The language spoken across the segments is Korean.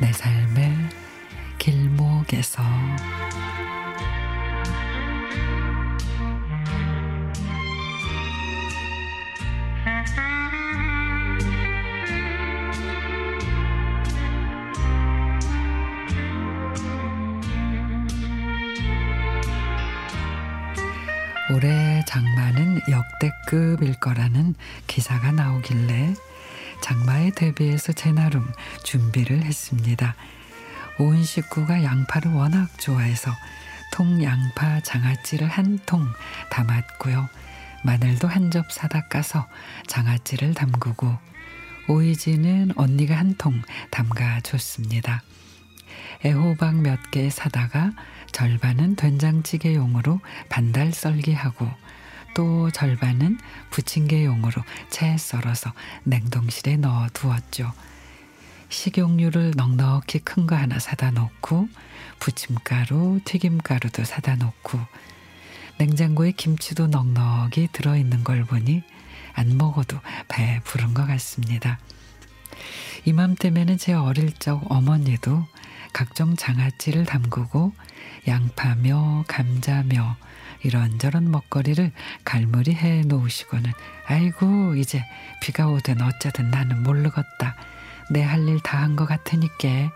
내 삶의 길목에서. 올해 장마는 역대급일 거라는 기사가 나오길래 장마에 대비해서 제 나름 준비를 했습니다. 온 식구가 양파를 워낙 좋아해서 통양파 장아찌를 한 통 담았고요. 마늘도 한 접 사다 까서 장아찌를 담그고 오이지는 언니가 한 통 담가 줬습니다. 애호박 몇 개 사다가 절반은 된장찌개용으로 반달 썰기하고 또 절반은 부침개용으로 채 썰어서 냉동실에 넣어 두었죠. 식용유를 넉넉히 큰 거 하나 사다 놓고 부침가루, 튀김가루도 사다 놓고 냉장고에 김치도 넉넉히 들어 있는 걸 보니 안 먹어도 배 부른 것 같습니다. 이맘때면은 제 어릴 적 어머니도 각종 장아찌를 담그고 양파며 감자며 이런저런 먹거리를 갈무리 해 놓으시고는 아이고 이제 비가 오든 어쩌든 나는 모르겠다. 내 할 일 다 한 것 같으니까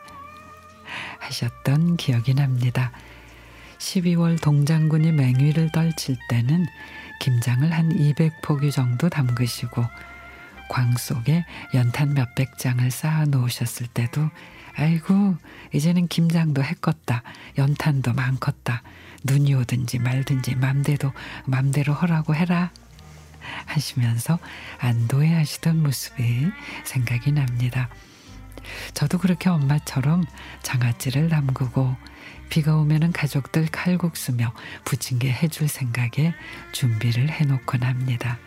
하셨던 기억이 납니다. 12월 동장군이 맹위를 떨칠 때는 김장을 한 200포기 정도 담그시고 광 속에 연탄 몇백 장을 쌓아 놓으셨을 때도 아이고 이제는 김장도 했겄다 연탄도 많겄다 눈이 오든지 말든지 맘대로 맘대로 하라고 해라 하시면서 안도해 하시던 모습이 생각이 납니다. 저도 그렇게 엄마처럼 장아찌를 담그고 비가 오면은 가족들 칼국수며 부침개 해줄 생각에 준비를 해놓곤 합니다.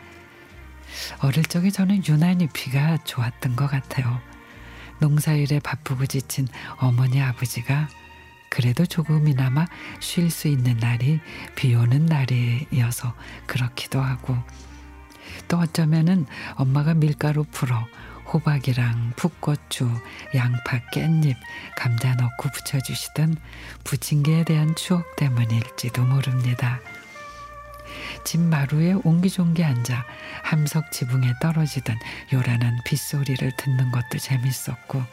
어릴 적에 저는 유난히 비가 좋았던 것 같아요. 농사일에 바쁘고 지친 어머니 아버지가 그래도 조금이나마 쉴 수 있는 날이 비 오는 날이어서 그렇기도 하고 또 어쩌면은 엄마가 밀가루 풀어 호박이랑 풋고추, 양파, 깻잎, 감자 넣고 부쳐주시던 부침개에 대한 추억 때문일지도 모릅니다. 집 마루에 옹기종기 앉아 함석 지붕에 떨어지던 요란한 빗소리를 듣는 것도 재밌었고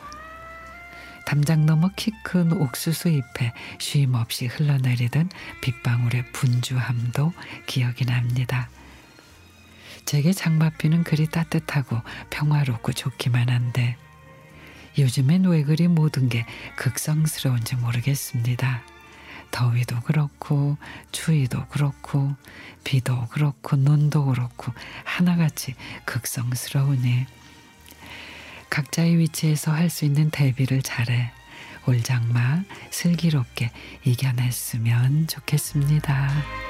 담장 너머 키 큰 옥수수 잎에 쉼 없이 흘러내리던 빗방울의 분주함도 기억이 납니다. 제게 장맛비는 그리 따뜻하고 평화롭고 좋기만 한데 요즘엔 왜 그리 모든 게 극성스러운지 모르겠습니다. 더위도 그렇고 추위도 그렇고 비도 그렇고 눈도 그렇고 하나같이 극성스러우니 각자의 위치에서 할 수 있는 대비를 잘해 올장마 슬기롭게 이겨냈으면 좋겠습니다.